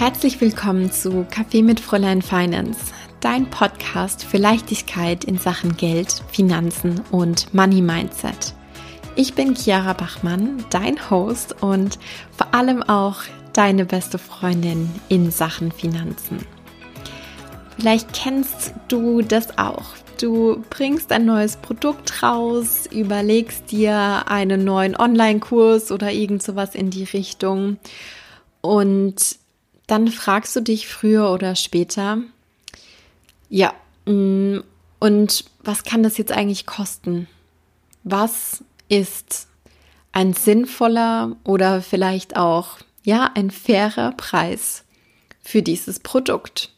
Herzlich willkommen zu Kaffee mit Fräulein Finance, dein Podcast für Leichtigkeit in Sachen Geld, Finanzen und Money Mindset. Ich bin Chiara Bachmann, dein Host und vor allem auch deine beste Freundin in Sachen Finanzen. Vielleicht kennst du das auch. Du bringst ein neues Produkt raus, überlegst dir einen neuen Online-Kurs oder irgend sowas in die Richtung und dann fragst du dich früher oder später, ja, mm, und was kann das jetzt eigentlich kosten? Was ist ein sinnvoller oder vielleicht auch, ja, ein fairer Preis für dieses Produkt?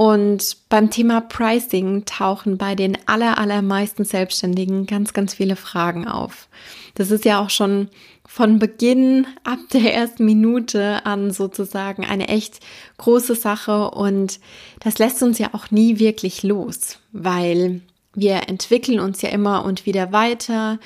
Und beim Thema Pricing tauchen bei den aller, allermeisten Selbstständigen ganz, ganz viele Fragen auf. Das ist ja auch schon von Beginn ab der ersten Minute an sozusagen eine echt große Sache und das lässt uns ja auch nie wirklich los, weil wir entwickeln uns ja immer und wieder weiter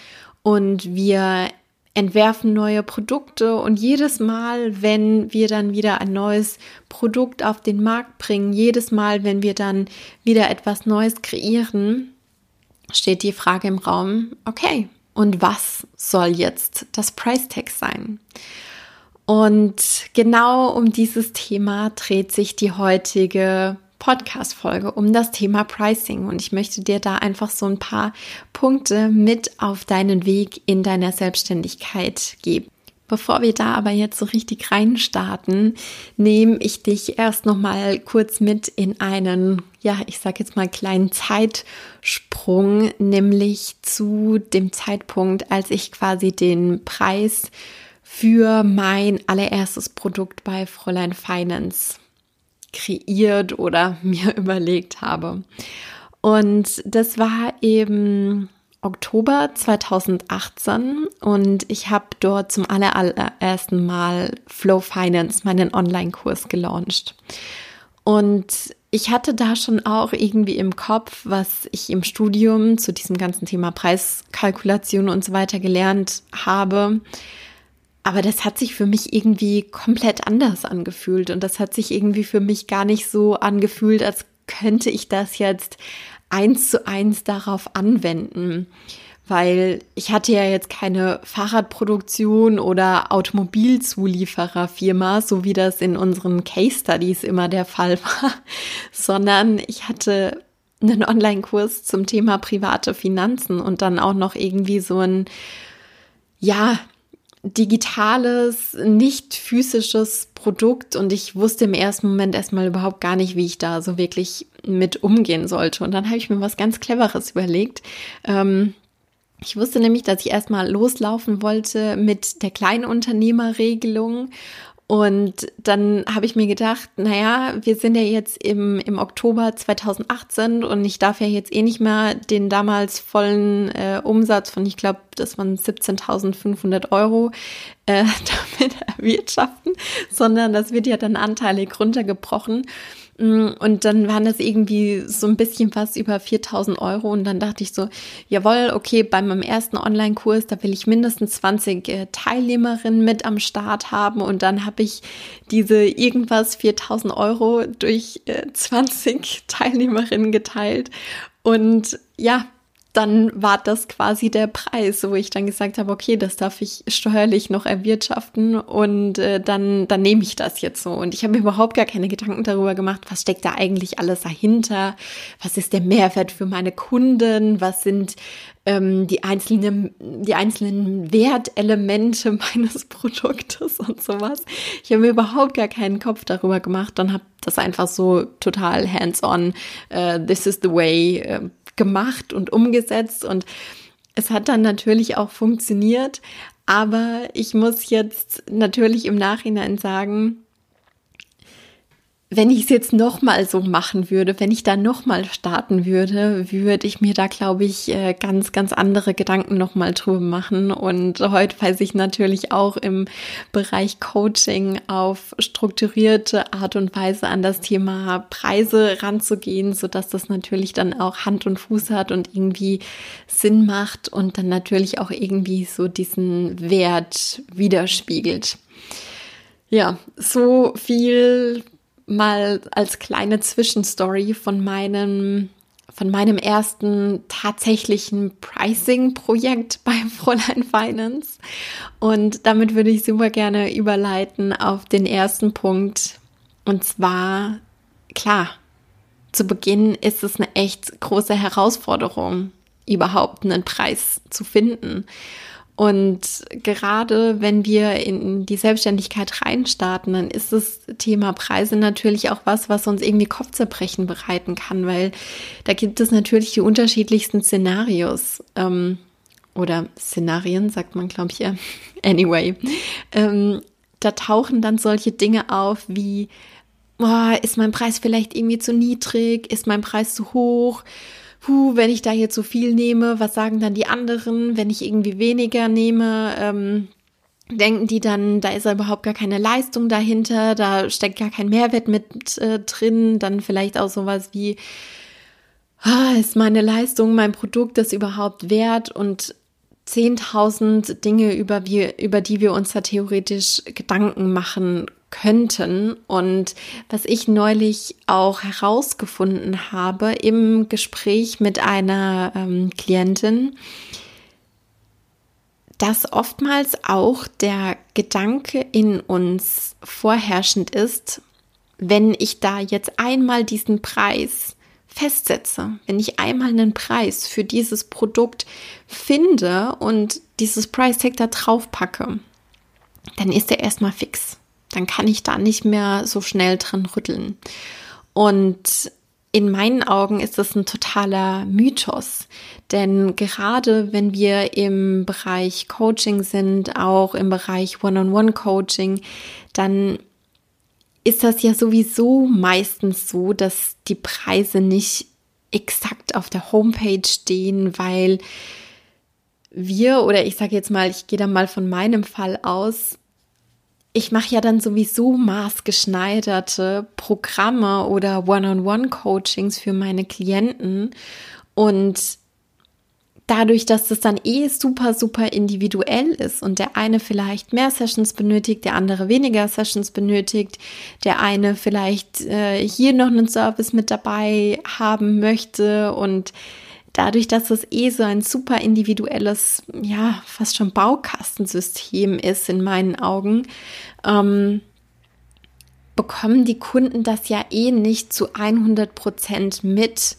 und wir entwerfen neue Produkte und jedes Mal, wenn wir dann wieder ein neues Produkt auf den Markt bringen, jedes Mal, wenn wir dann wieder etwas Neues kreieren, steht die Frage im Raum, okay, und was soll jetzt das Price Tag sein? Und genau um dieses Thema dreht sich die heutige Podcast-Folge um das Thema Pricing und ich möchte dir da einfach so ein paar Punkte mit auf deinen Weg in deiner Selbstständigkeit geben. Bevor wir da aber jetzt so richtig reinstarten, nehme ich dich erst noch mal kurz mit in einen, ja, ich sag jetzt mal kleinen Zeitsprung, nämlich zu dem Zeitpunkt, als ich quasi den Preis für mein allererstes Produkt bei Fräulein Finance kreiert oder mir überlegt habe. Und das war eben Oktober 2018 und ich habe dort zum allerersten Mal Flow Finance, meinen Online-Kurs gelauncht. Und ich hatte da schon auch irgendwie im Kopf, was ich im Studium zu diesem ganzen Thema Preiskalkulation und so weiter gelernt habe. Aber das hat sich für mich irgendwie komplett anders angefühlt und das hat sich irgendwie für mich gar nicht so angefühlt, als könnte ich das jetzt eins zu eins darauf anwenden. Weil ich hatte ja jetzt keine Fahrradproduktion oder Automobilzuliefererfirma, so wie das in unseren Case Studies immer der Fall war, sondern ich hatte einen Online-Kurs zum Thema private Finanzen und dann auch noch irgendwie so ein, ja, digitales, nicht physisches Produkt und ich wusste im ersten Moment erstmal überhaupt gar nicht, wie ich da so wirklich mit umgehen sollte. Und dann habe ich mir was ganz Cleveres überlegt. Ähm, ich wusste nämlich, dass ich erstmal loslaufen wollte mit der Kleinunternehmerregelung und dann habe ich mir gedacht, naja, wir sind ja jetzt im, im Oktober 2018 und ich darf ja jetzt eh nicht mehr den damals vollen äh, Umsatz von, ich glaube, das waren 17.500 Euro äh, damit erwirtschaften, sondern das wird ja dann anteilig runtergebrochen. Mm, und dann waren das irgendwie so ein bisschen was über 4000 Euro. Und dann dachte ich so, jawohl, okay, bei meinem ersten Online-Kurs, da will ich mindestens 20 äh, Teilnehmerinnen mit am Start haben. Und dann habe ich diese irgendwas 4000 Euro durch äh, 20 Teilnehmerinnen geteilt. Und ja, dann war das quasi der Preis, wo ich dann gesagt habe, okay, das darf ich steuerlich noch erwirtschaften und äh, dann, dann nehme ich das jetzt so. Und ich habe mir überhaupt gar keine Gedanken darüber gemacht, was steckt da eigentlich alles dahinter, was ist der Mehrwert für meine Kunden, was sind ähm, die, einzelnen, die einzelnen Wertelemente meines Produktes und sowas. Ich habe mir überhaupt gar keinen Kopf darüber gemacht und habe das einfach so total hands-on, uh, this is the way. Uh, gemacht und umgesetzt. Und es hat dann natürlich auch funktioniert, aber ich muss jetzt natürlich im Nachhinein sagen, wenn ich es jetzt nochmal so machen würde, wenn ich da nochmal starten würde, würde ich mir da, glaube ich, äh, ganz, ganz andere Gedanken nochmal drüber machen. Und heute weiß ich natürlich auch im Bereich Coaching auf strukturierte Art und Weise an das Thema Preise ranzugehen, sodass das natürlich dann auch Hand und Fuß hat und irgendwie Sinn macht und dann natürlich auch irgendwie so diesen Wert widerspiegelt. Ja, so viel mal als kleine Zwischenstory von meinem von meinem ersten tatsächlichen Pricing-Projekt bei Fräulein Finance. Und damit würde ich super gerne überleiten auf den ersten Punkt. Und zwar, klar, zu Beginn ist es eine echt große Herausforderung, überhaupt einen Preis zu finden. Und gerade wenn wir in die Selbstständigkeit reinstarten, dann ist das Thema Preise natürlich auch was, was uns irgendwie Kopfzerbrechen bereiten kann, weil da gibt es natürlich die unterschiedlichsten Szenarios ähm, oder Szenarien, sagt man, glaube ich, ja. Anyway, ähm, da tauchen dann solche Dinge auf wie, oh, ist mein Preis vielleicht irgendwie zu niedrig, ist mein Preis zu hoch? Puh, wenn ich da jetzt so viel nehme, was sagen dann die anderen, wenn ich irgendwie weniger nehme? Ähm, denken die dann, da ist ja überhaupt gar keine Leistung dahinter, da steckt gar kein Mehrwert mit äh, drin, dann vielleicht auch sowas wie, ah, ist meine Leistung, mein Produkt das überhaupt wert und 10.000 Dinge, über, wir, über die wir uns da theoretisch Gedanken machen könnten. Und was ich neulich auch herausgefunden habe im Gespräch mit einer ähm, Klientin, dass oftmals auch der Gedanke in uns vorherrschend ist, wenn ich da jetzt einmal diesen Preis festsetze, wenn ich einmal einen Preis für dieses Produkt finde und dieses Price Tag da drauf packe, dann ist er erstmal fix dann kann ich da nicht mehr so schnell dran rütteln. Und in meinen Augen ist das ein totaler Mythos. Denn gerade wenn wir im Bereich Coaching sind, auch im Bereich One-on-One-Coaching, dann ist das ja sowieso meistens so, dass die Preise nicht exakt auf der Homepage stehen, weil wir oder ich sage jetzt mal, ich gehe da mal von meinem Fall aus, ich mache ja dann sowieso maßgeschneiderte Programme oder One-on-One-Coachings für meine Klienten und dadurch, dass das dann eh super, super individuell ist und der eine vielleicht mehr Sessions benötigt, der andere weniger Sessions benötigt, der eine vielleicht äh, hier noch einen Service mit dabei haben möchte und dadurch, dass es eh so ein super individuelles, ja, fast schon Baukastensystem ist in meinen Augen, ähm, bekommen die Kunden das ja eh nicht zu 100 Prozent mit,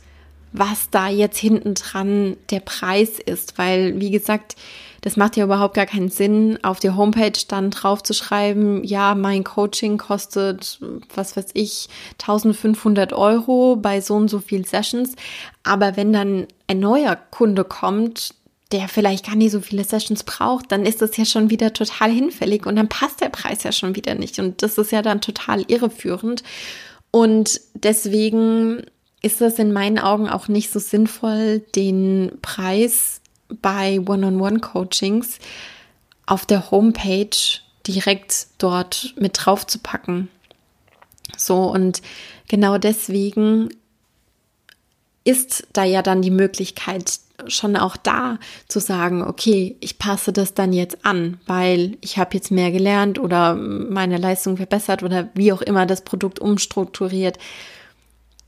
was da jetzt hinten dran der Preis ist, weil, wie gesagt, das macht ja überhaupt gar keinen Sinn, auf der Homepage dann drauf zu schreiben, ja, mein Coaching kostet, was weiß ich, 1500 Euro bei so und so viel Sessions. Aber wenn dann ein neuer Kunde kommt, der vielleicht gar nicht so viele Sessions braucht, dann ist das ja schon wieder total hinfällig und dann passt der Preis ja schon wieder nicht. Und das ist ja dann total irreführend. Und deswegen ist das in meinen Augen auch nicht so sinnvoll, den Preis bei One-on-One-Coachings auf der Homepage direkt dort mit drauf zu packen. So, und genau deswegen ist da ja dann die Möglichkeit schon auch da zu sagen, okay, ich passe das dann jetzt an, weil ich habe jetzt mehr gelernt oder meine Leistung verbessert oder wie auch immer das Produkt umstrukturiert.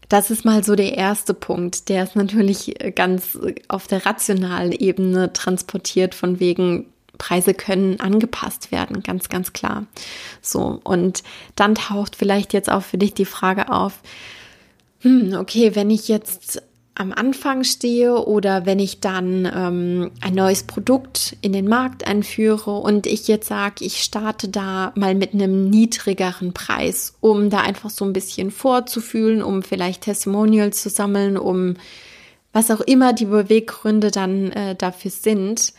Das ist mal so der erste Punkt. Der ist natürlich ganz auf der rationalen Ebene transportiert, von wegen Preise können angepasst werden, ganz, ganz klar. So, und dann taucht vielleicht jetzt auch für dich die Frage auf, hm, okay, wenn ich jetzt am Anfang stehe oder wenn ich dann ähm, ein neues Produkt in den Markt einführe und ich jetzt sage, ich starte da mal mit einem niedrigeren Preis, um da einfach so ein bisschen vorzufühlen, um vielleicht Testimonials zu sammeln, um was auch immer die Beweggründe dann äh, dafür sind,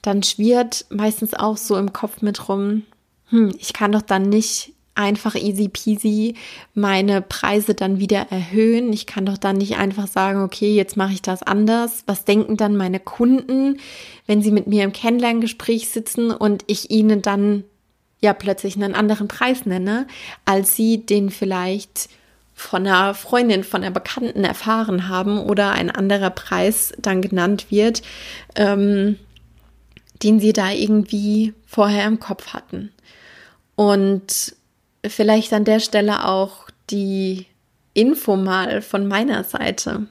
dann schwirrt meistens auch so im Kopf mit rum, hm, ich kann doch dann nicht einfach easy peasy meine Preise dann wieder erhöhen. Ich kann doch dann nicht einfach sagen, okay, jetzt mache ich das anders. Was denken dann meine Kunden, wenn sie mit mir im Kennenlerngespräch sitzen und ich ihnen dann ja plötzlich einen anderen Preis nenne, als sie den vielleicht von einer Freundin, von einer Bekannten erfahren haben oder ein anderer Preis dann genannt wird, ähm, den sie da irgendwie vorher im Kopf hatten. Und vielleicht an der Stelle auch die Info mal von meiner Seite.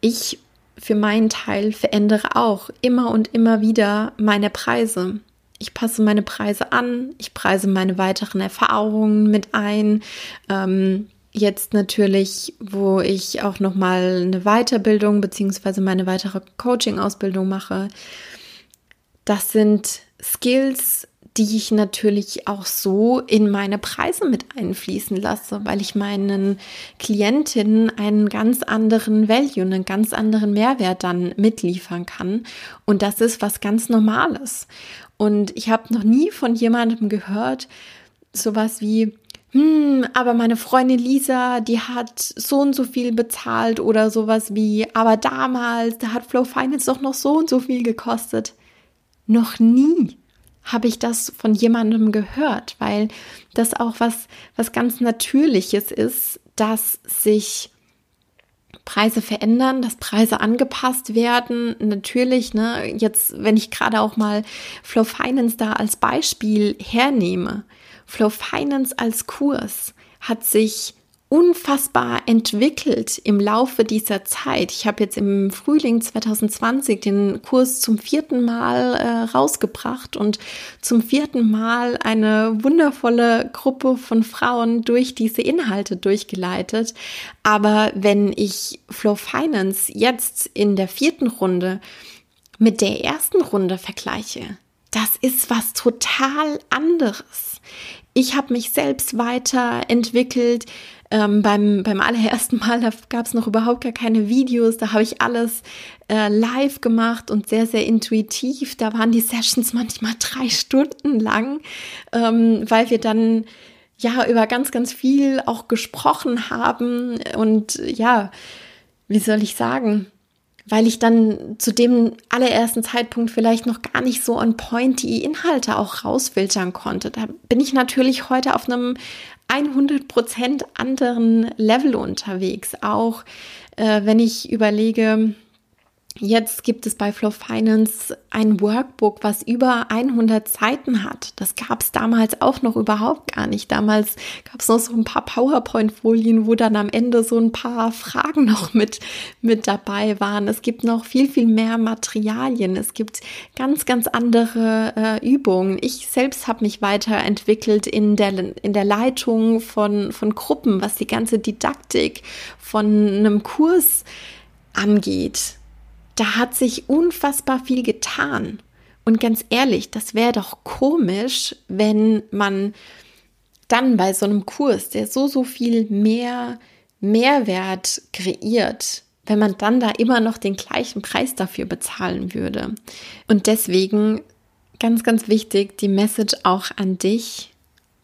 Ich für meinen Teil verändere auch immer und immer wieder meine Preise. Ich passe meine Preise an, ich preise meine weiteren Erfahrungen mit ein. Ähm, jetzt natürlich, wo ich auch noch mal eine Weiterbildung beziehungsweise meine weitere Coaching-Ausbildung mache. Das sind Skills, die ich natürlich auch so in meine Preise mit einfließen lasse, weil ich meinen Klientinnen einen ganz anderen Value, einen ganz anderen Mehrwert dann mitliefern kann. Und das ist was ganz Normales. Und ich habe noch nie von jemandem gehört, sowas wie, hm, aber meine Freundin Lisa, die hat so und so viel bezahlt oder sowas wie, aber damals, da hat Flow Finance doch noch so und so viel gekostet. Noch nie habe ich das von jemandem gehört, weil das auch was, was ganz Natürliches ist, dass sich Preise verändern, dass Preise angepasst werden. Natürlich, ne, jetzt, wenn ich gerade auch mal Flow Finance da als Beispiel hernehme. Flow Finance als Kurs hat sich unfassbar entwickelt im Laufe dieser Zeit. Ich habe jetzt im Frühling 2020 den Kurs zum vierten Mal äh, rausgebracht und zum vierten Mal eine wundervolle Gruppe von Frauen durch diese Inhalte durchgeleitet. Aber wenn ich Flow Finance jetzt in der vierten Runde mit der ersten Runde vergleiche, das ist was total anderes. Ich habe mich selbst weiterentwickelt. Ähm, beim, beim allerersten Mal, da gab es noch überhaupt gar keine Videos, da habe ich alles äh, live gemacht und sehr, sehr intuitiv. Da waren die Sessions manchmal drei Stunden lang, ähm, weil wir dann ja über ganz, ganz viel auch gesprochen haben und ja, wie soll ich sagen, weil ich dann zu dem allerersten Zeitpunkt vielleicht noch gar nicht so on point die Inhalte auch rausfiltern konnte. Da bin ich natürlich heute auf einem 100% anderen Level unterwegs. Auch äh, wenn ich überlege, Jetzt gibt es bei Flow Finance ein Workbook, was über 100 Seiten hat. Das gab es damals auch noch überhaupt gar nicht. Damals gab es noch so ein paar PowerPoint-Folien, wo dann am Ende so ein paar Fragen noch mit, mit dabei waren. Es gibt noch viel, viel mehr Materialien. Es gibt ganz, ganz andere äh, Übungen. Ich selbst habe mich weiterentwickelt in der, in der Leitung von, von Gruppen, was die ganze Didaktik von einem Kurs angeht da hat sich unfassbar viel getan. Und ganz ehrlich, das wäre doch komisch, wenn man dann bei so einem Kurs, der so, so viel mehr Mehrwert kreiert, wenn man dann da immer noch den gleichen Preis dafür bezahlen würde. Und deswegen ganz, ganz wichtig, die Message auch an dich.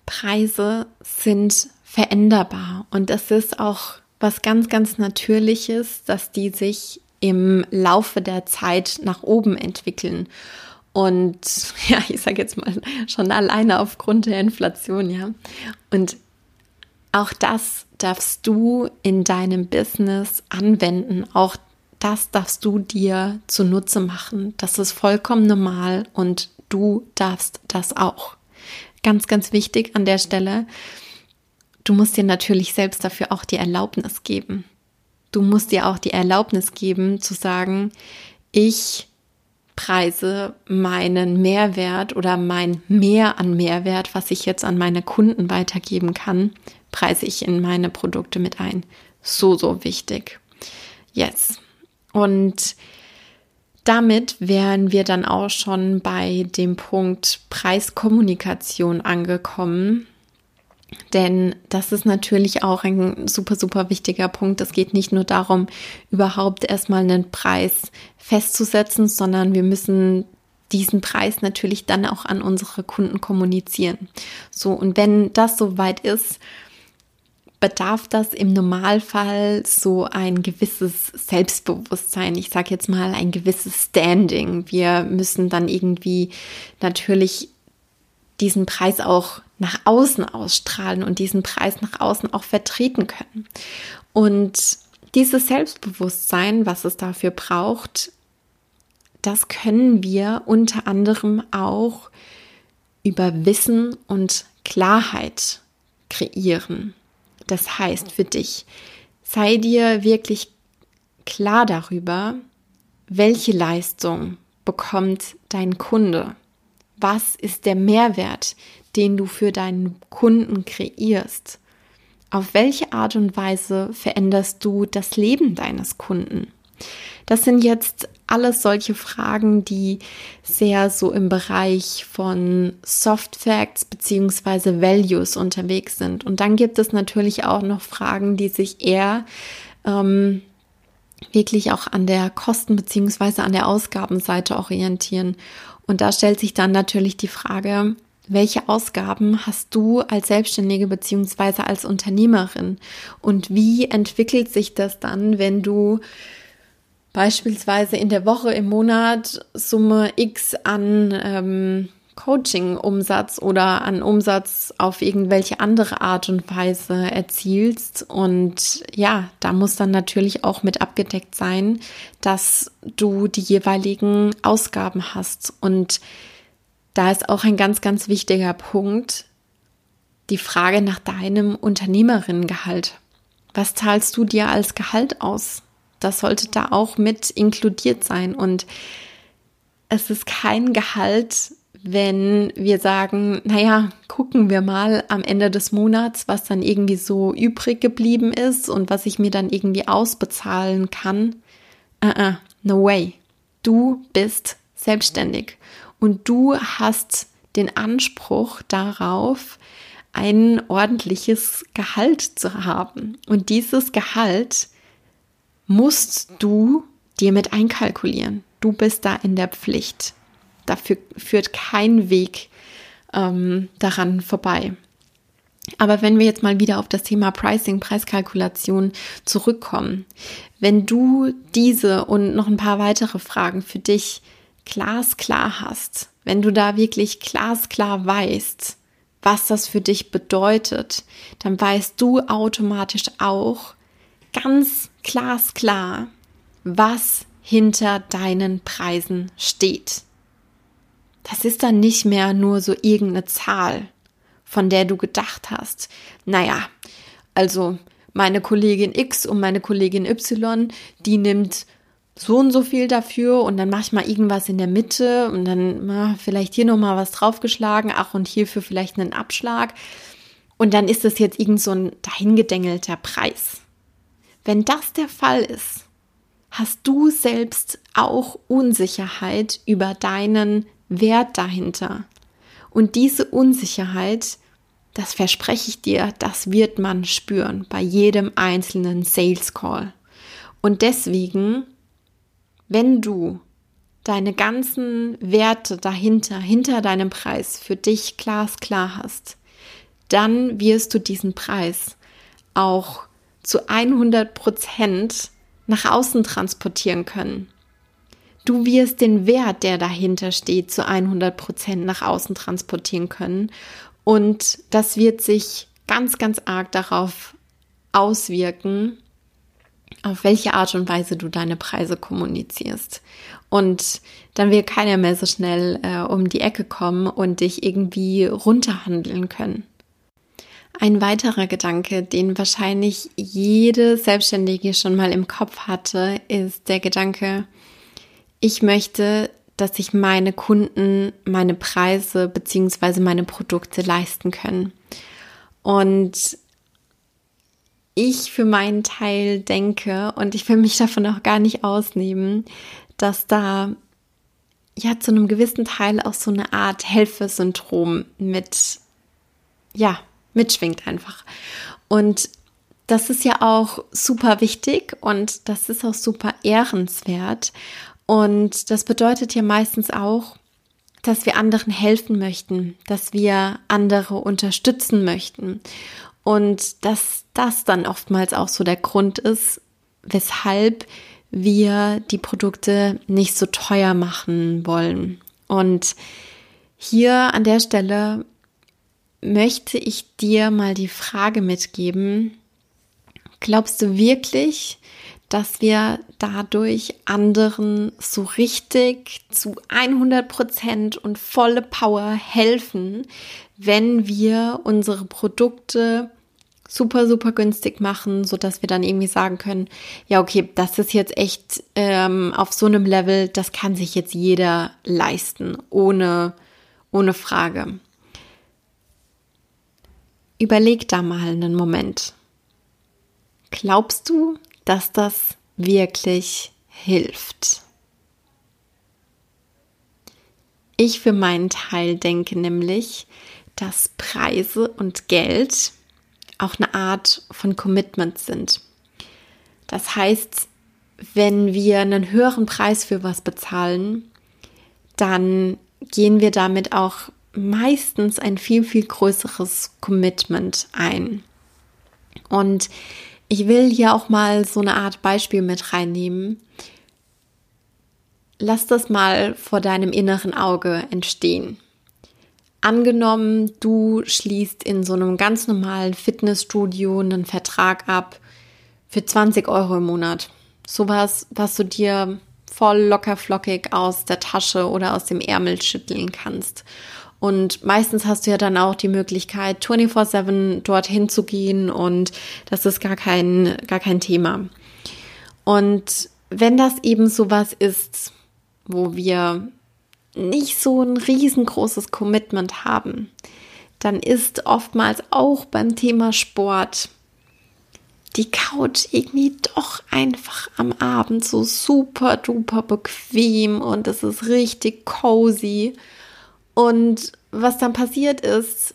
Preise sind veränderbar und es ist auch was ganz, ganz Natürliches, dass die sich im Laufe der Zeit nach oben entwickeln. Und ja, ich sage jetzt mal schon alleine aufgrund der Inflation, ja. Und auch das darfst du in deinem Business anwenden. Auch das darfst du dir zunutze machen. Das ist vollkommen normal und du darfst das auch. Ganz, ganz wichtig an der Stelle. Du musst dir natürlich selbst dafür auch die Erlaubnis geben du musst dir auch die Erlaubnis geben zu sagen, ich preise meinen Mehrwert oder mein Mehr an Mehrwert, was ich jetzt an meine Kunden weitergeben kann, preise ich in meine Produkte mit ein. So, so wichtig. Yes. Und damit wären wir dann auch schon bei dem Punkt Preiskommunikation angekommen. Denn das ist natürlich auch ein super, super wichtiger Punkt. Es geht nicht nur darum, überhaupt erstmal einen Preis festzusetzen, sondern wir müssen diesen Preis natürlich dann auch an unsere Kunden kommunizieren. So, und wenn das soweit ist, bedarf das im Normalfall so ein gewisses Selbstbewusstsein. Ich sage jetzt mal ein gewisses Standing. Wir müssen dann irgendwie natürlich diesen Preis auch nach außen ausstrahlen und diesen Preis nach außen auch vertreten können. Und dieses Selbstbewusstsein, was es dafür braucht, das können wir unter anderem auch über Wissen und Klarheit kreieren. Das heißt für dich, sei dir wirklich klar darüber, welche Leistung bekommt dein Kunde? Was ist der Mehrwert, den du für deinen Kunden kreierst? Auf welche Art und Weise veränderst du das Leben deines Kunden? Das sind jetzt alles solche Fragen, die sehr so im Bereich von Soft Facts beziehungsweise Values unterwegs sind. Und dann gibt es natürlich auch noch Fragen, die sich eher ähm, wirklich auch an der Kosten- beziehungsweise an der Ausgabenseite orientieren. Und da stellt sich dann natürlich die Frage, welche Ausgaben hast du als Selbstständige beziehungsweise als Unternehmerin? Und wie entwickelt sich das dann, wenn du beispielsweise in der Woche, im Monat Summe X an ähm, Coaching-Umsatz oder an Umsatz auf irgendwelche andere Art und Weise erzielst. Und ja, da muss dann natürlich auch mit abgedeckt sein, dass du die jeweiligen Ausgaben hast. Und da ist auch ein ganz, ganz wichtiger Punkt die Frage nach deinem Unternehmerinnengehalt. Was zahlst du dir als Gehalt aus? Das sollte da auch mit inkludiert sein. Und es ist kein Gehalt, wenn wir sagen, naja, gucken wir mal am Ende des Monats, was dann irgendwie so übrig geblieben ist und was ich mir dann irgendwie ausbezahlen kann. Uh -uh, no way. Du bist selbstständig und du hast den Anspruch darauf, ein ordentliches Gehalt zu haben. Und dieses Gehalt musst du dir mit einkalkulieren. Du bist da in der Pflicht. Dafür führt kein Weg ähm, daran vorbei. Aber wenn wir jetzt mal wieder auf das Thema Pricing, Preiskalkulation zurückkommen, wenn du diese und noch ein paar weitere Fragen für dich glasklar hast, wenn du da wirklich glasklar weißt, was das für dich bedeutet, dann weißt du automatisch auch ganz glasklar, was hinter deinen Preisen steht das ist dann nicht mehr nur so irgendeine Zahl, von der du gedacht hast. Naja, also meine Kollegin X und meine Kollegin Y, die nimmt so und so viel dafür und dann mache ich mal irgendwas in der Mitte und dann na, vielleicht hier nochmal was draufgeschlagen, ach und hierfür vielleicht einen Abschlag. Und dann ist das jetzt irgend so ein dahingedengelter Preis. Wenn das der Fall ist, hast du selbst auch Unsicherheit über deinen Wert dahinter. Und diese Unsicherheit, das verspreche ich dir, das wird man spüren bei jedem einzelnen Sales Call. Und deswegen, wenn du deine ganzen Werte dahinter, hinter deinem Preis für dich glasklar hast, dann wirst du diesen Preis auch zu 100 Prozent nach außen transportieren können. Du wirst den Wert, der dahinter steht, zu 100 Prozent nach außen transportieren können. Und das wird sich ganz, ganz arg darauf auswirken, auf welche Art und Weise du deine Preise kommunizierst. Und dann wird keiner mehr so schnell äh, um die Ecke kommen und dich irgendwie runterhandeln können. Ein weiterer Gedanke, den wahrscheinlich jede Selbstständige schon mal im Kopf hatte, ist der Gedanke, ich möchte, dass sich meine Kunden meine Preise beziehungsweise meine Produkte leisten können. Und ich für meinen Teil denke, und ich will mich davon auch gar nicht ausnehmen, dass da ja zu einem gewissen Teil auch so eine Art Helfersyndrom mit, ja, mitschwingt einfach. Und das ist ja auch super wichtig und das ist auch super ehrenswert. Und das bedeutet ja meistens auch, dass wir anderen helfen möchten, dass wir andere unterstützen möchten. Und dass das dann oftmals auch so der Grund ist, weshalb wir die Produkte nicht so teuer machen wollen. Und hier an der Stelle möchte ich dir mal die Frage mitgeben, glaubst du wirklich, dass wir dadurch anderen so richtig zu 100 Prozent und volle Power helfen, wenn wir unsere Produkte super, super günstig machen, so dass wir dann irgendwie sagen können, ja, okay, das ist jetzt echt ähm, auf so einem Level, das kann sich jetzt jeder leisten, ohne, ohne Frage. Überleg da mal einen Moment. Glaubst du, dass das wirklich hilft? Ich für meinen Teil denke nämlich, dass Preise und Geld auch eine Art von Commitment sind. Das heißt, wenn wir einen höheren Preis für was bezahlen, dann gehen wir damit auch meistens ein viel, viel größeres Commitment ein. Und ich will hier auch mal so eine Art Beispiel mit reinnehmen. Lass das mal vor deinem inneren Auge entstehen. Angenommen, du schließt in so einem ganz normalen Fitnessstudio einen Vertrag ab für 20 Euro im Monat. Sowas, was du dir voll locker flockig aus der Tasche oder aus dem Ärmel schütteln kannst. Und meistens hast du ja dann auch die Möglichkeit, 24-7 dorthin zu gehen und das ist gar kein, gar kein Thema. Und wenn das eben sowas ist, wo wir nicht so ein riesengroßes Commitment haben, dann ist oftmals auch beim Thema Sport die Couch irgendwie doch einfach am Abend so super duper bequem und es ist richtig cozy. Und was dann passiert ist,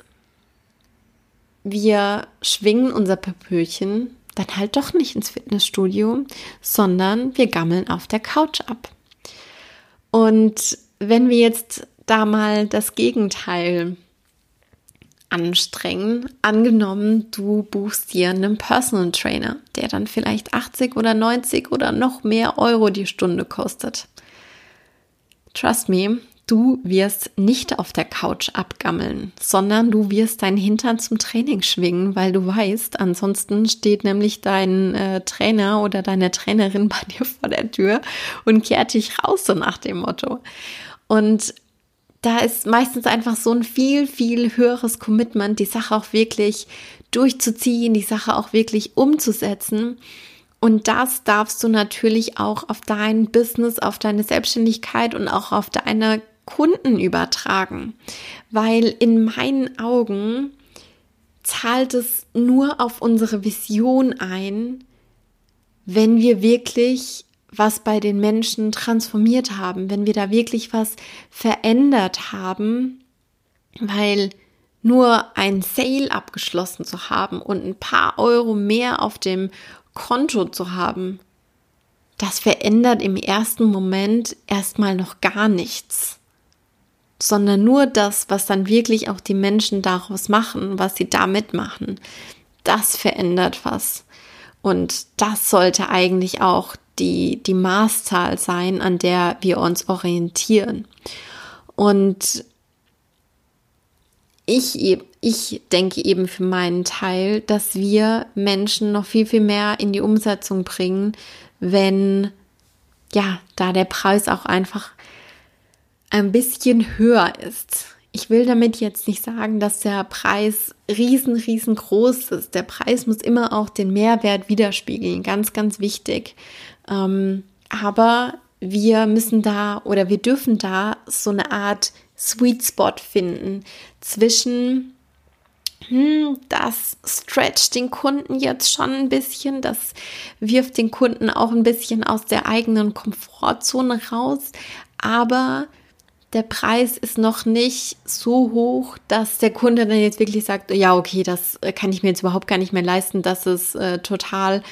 wir schwingen unser Pöpöchen dann halt doch nicht ins Fitnessstudio, sondern wir gammeln auf der Couch ab. Und wenn wir jetzt da mal das Gegenteil anstrengen, angenommen, du buchst dir einen Personal Trainer, der dann vielleicht 80 oder 90 oder noch mehr Euro die Stunde kostet. Trust me, du wirst nicht auf der Couch abgammeln, sondern du wirst deinen Hintern zum Training schwingen, weil du weißt, ansonsten steht nämlich dein äh, Trainer oder deine Trainerin bei dir vor der Tür und kehrt dich raus, so nach dem Motto. Und da ist meistens einfach so ein viel, viel höheres Commitment, die Sache auch wirklich durchzuziehen, die Sache auch wirklich umzusetzen. Und das darfst du natürlich auch auf dein Business, auf deine Selbstständigkeit und auch auf deine Kunden übertragen. Weil in meinen Augen zahlt es nur auf unsere Vision ein, wenn wir wirklich was bei den Menschen transformiert haben, wenn wir da wirklich was verändert haben, weil nur ein Sale abgeschlossen zu haben und ein paar Euro mehr auf dem Konto zu haben, das verändert im ersten Moment erstmal noch gar nichts, sondern nur das, was dann wirklich auch die Menschen daraus machen, was sie damit machen, das verändert was. Und das sollte eigentlich auch die, die Maßzahl sein, an der wir uns orientieren. Und ich, ich denke eben für meinen Teil, dass wir Menschen noch viel, viel mehr in die Umsetzung bringen, wenn ja, da der Preis auch einfach ein bisschen höher ist. Ich will damit jetzt nicht sagen, dass der Preis riesen, riesengroß ist. Der Preis muss immer auch den Mehrwert widerspiegeln. Ganz, ganz wichtig. Ähm, aber wir müssen da oder wir dürfen da so eine Art Sweet Spot finden zwischen hm, das stretcht den Kunden jetzt schon ein bisschen, das wirft den Kunden auch ein bisschen aus der eigenen Komfortzone raus, aber der Preis ist noch nicht so hoch, dass der Kunde dann jetzt wirklich sagt, ja, okay, das kann ich mir jetzt überhaupt gar nicht mehr leisten, das ist äh, total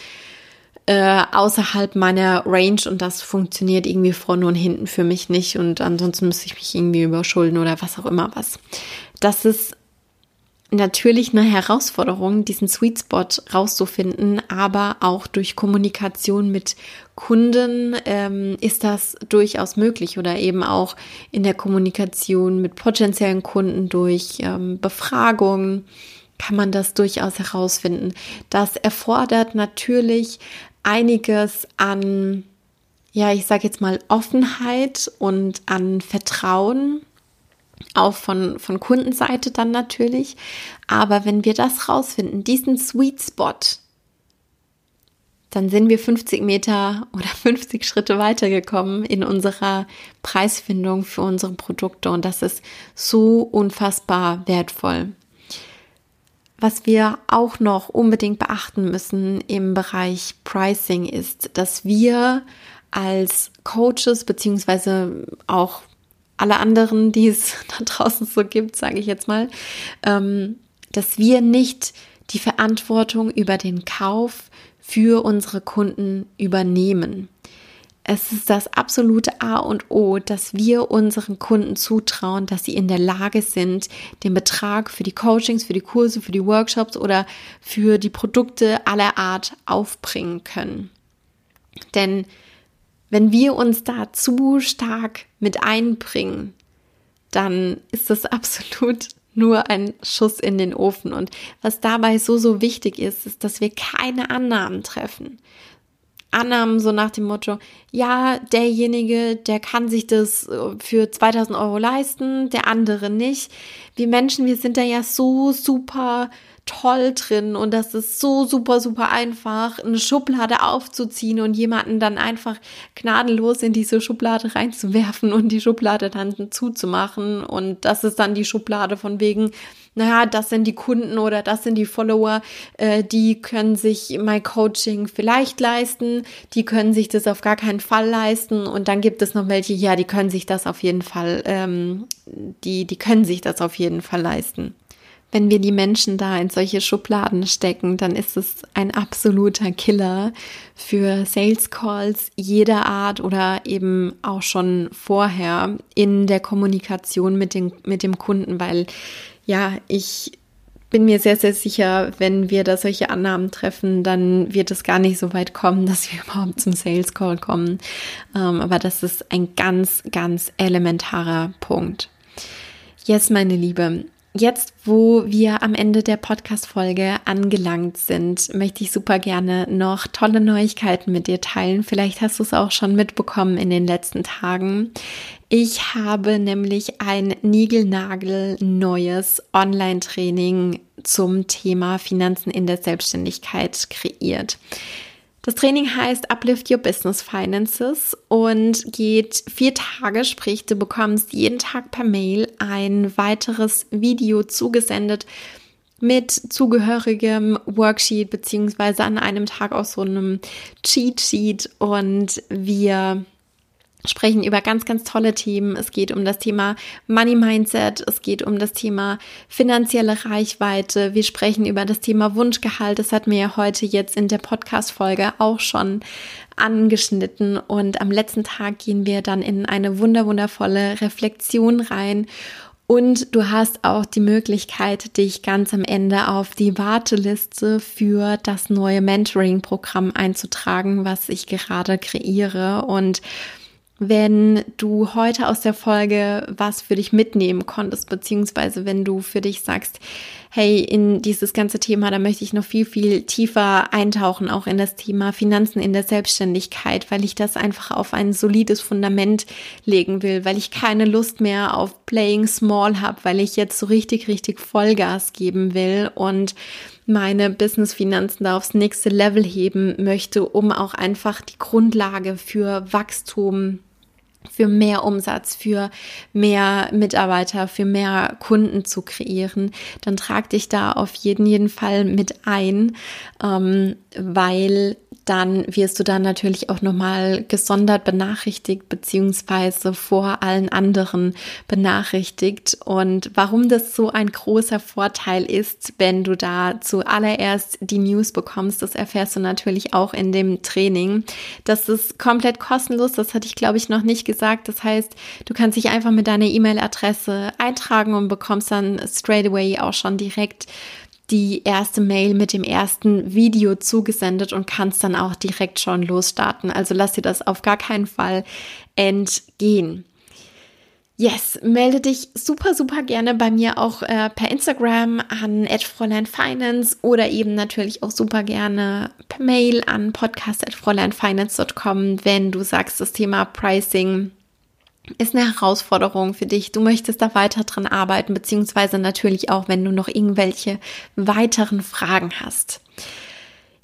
äh, außerhalb meiner Range und das funktioniert irgendwie vorne und hinten für mich nicht und ansonsten müsste ich mich irgendwie überschulden oder was auch immer was. Das ist natürlich eine Herausforderung, diesen Sweet Spot rauszufinden, aber auch durch Kommunikation mit Kunden ähm, ist das durchaus möglich oder eben auch in der Kommunikation mit potenziellen Kunden durch ähm, Befragungen kann man das durchaus herausfinden. Das erfordert natürlich einiges an, ja, ich sage jetzt mal Offenheit und an Vertrauen, auch von, von Kundenseite dann natürlich. Aber wenn wir das rausfinden, diesen Sweet Spot, dann sind wir 50 Meter oder 50 Schritte weitergekommen in unserer Preisfindung für unsere Produkte. Und das ist so unfassbar wertvoll. Was wir auch noch unbedingt beachten müssen im Bereich Pricing ist, dass wir als Coaches beziehungsweise auch alle anderen, die es da draußen so gibt, sage ich jetzt mal, ähm, dass wir nicht die Verantwortung über den Kauf für unsere Kunden übernehmen. Es ist das absolute A und O, dass wir unseren Kunden zutrauen, dass sie in der Lage sind, den Betrag für die Coachings, für die Kurse, für die Workshops oder für die Produkte aller Art aufbringen können. Denn wenn wir uns da zu stark mit einbringen, dann ist das absolut nur ein Schuss in den Ofen. Und was dabei so, so wichtig ist, ist, dass wir keine Annahmen treffen. Annahmen so nach dem Motto, ja, derjenige, der kann sich das äh, für 2000 Euro leisten, der andere nicht. Wir Menschen, wir sind da ja so super toll drin und das ist so super, super einfach, eine Schublade aufzuziehen und jemanden dann einfach gnadenlos in diese Schublade reinzuwerfen und die Schublade dann zuzumachen. Und das ist dann die Schublade von wegen, naja, das sind die Kunden oder das sind die Follower, äh, die können sich mein Coaching vielleicht leisten, die können sich das auf gar keinen Fall leisten und dann gibt es noch welche, ja, die können sich das auf jeden Fall, ähm, die, die können sich das auf jeden Fall leisten. Wenn wir die Menschen da in solche Schubladen stecken, dann ist es ein absoluter Killer für Sales Calls jeder Art oder eben auch schon vorher in der Kommunikation mit, den, mit dem Kunden, weil ja, ich bin mir sehr, sehr sicher, wenn wir da solche Annahmen treffen, dann wird es gar nicht so weit kommen, dass wir überhaupt zum Sales Call kommen. Ähm, aber das ist ein ganz, ganz elementarer Punkt. Yes, meine Liebe, Jetzt, wo wir am Ende der Podcast-Folge angelangt sind, möchte ich super gerne noch tolle Neuigkeiten mit dir teilen. Vielleicht hast du es auch schon mitbekommen in den letzten Tagen. Ich habe nämlich ein Nigelnagel neues Online-Training zum Thema Finanzen in der Selbstständigkeit kreiert. Das Training heißt Uplift Your Business Finances und geht vier Tage, sprich du bekommst jeden Tag per Mail ein weiteres Video zugesendet mit zugehörigem Worksheet beziehungsweise an einem Tag auch so einem Cheat Sheet und wir sprechen über ganz, ganz tolle Themen. Es geht um das Thema Money Mindset, es geht um das Thema finanzielle Reichweite, wir sprechen über das Thema Wunschgehalt. Das hat mir ja heute jetzt in der Podcast-Folge auch schon angeschnitten und am letzten Tag gehen wir dann in eine wunder Reflexion rein und du hast auch die Möglichkeit, dich ganz am Ende auf die Warteliste für das neue Mentoring-Programm einzutragen, was ich gerade kreiere. Und wenn du heute aus der Folge was für dich mitnehmen konntest, beziehungsweise wenn du für dich sagst, hey, in dieses ganze Thema, da möchte ich noch viel, viel tiefer eintauchen, auch in das Thema Finanzen in der Selbstständigkeit, weil ich das einfach auf ein solides Fundament legen will, weil ich keine Lust mehr auf Playing Small habe, weil ich jetzt so richtig, richtig Vollgas geben will und meine Business-Finanzen da aufs nächste Level heben möchte, um auch einfach die Grundlage für Wachstum für mehr Umsatz, für mehr Mitarbeiter, für mehr Kunden zu kreieren, dann trag dich da auf jeden, jeden Fall mit ein, ähm, weil dann wirst du dann natürlich auch nochmal gesondert benachrichtigt, beziehungsweise vor allen anderen benachrichtigt. Und warum das so ein großer Vorteil ist, wenn du da zuallererst die News bekommst, das erfährst du natürlich auch in dem Training. Das ist komplett kostenlos, das hatte ich glaube ich noch nicht gesagt. Das heißt, du kannst dich einfach mit deiner E-Mail-Adresse eintragen und bekommst dann straight away auch schon direkt die erste Mail mit dem ersten Video zugesendet und kannst dann auch direkt schon losstarten. Also lass dir das auf gar keinen Fall entgehen. Yes, melde dich super, super gerne bei mir auch äh, per Instagram an @fräuleinfinance oder eben natürlich auch super gerne per Mail an podcast@fräuleinfinance.com, wenn du sagst, das Thema Pricing ist eine Herausforderung für dich. Du möchtest da weiter dran arbeiten, beziehungsweise natürlich auch, wenn du noch irgendwelche weiteren Fragen hast.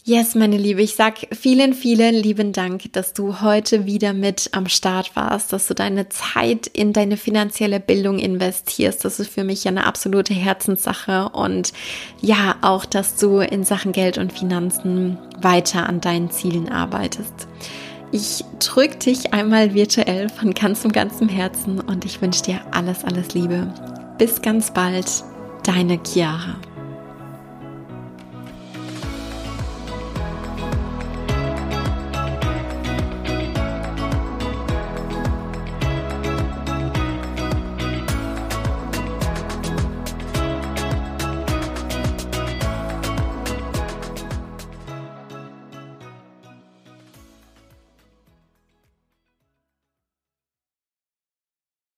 Yes, meine Liebe, ich sag vielen, vielen lieben Dank, dass du heute wieder mit am Start warst, dass du deine Zeit in deine finanzielle Bildung investierst. Das ist für mich ja eine absolute Herzenssache und ja, auch, dass du in Sachen Geld und Finanzen weiter an deinen Zielen arbeitest. Ich drück dich einmal virtuell von ganzem, ganzem Herzen und ich wünsche dir alles, alles Liebe. Bis ganz bald, deine Chiara.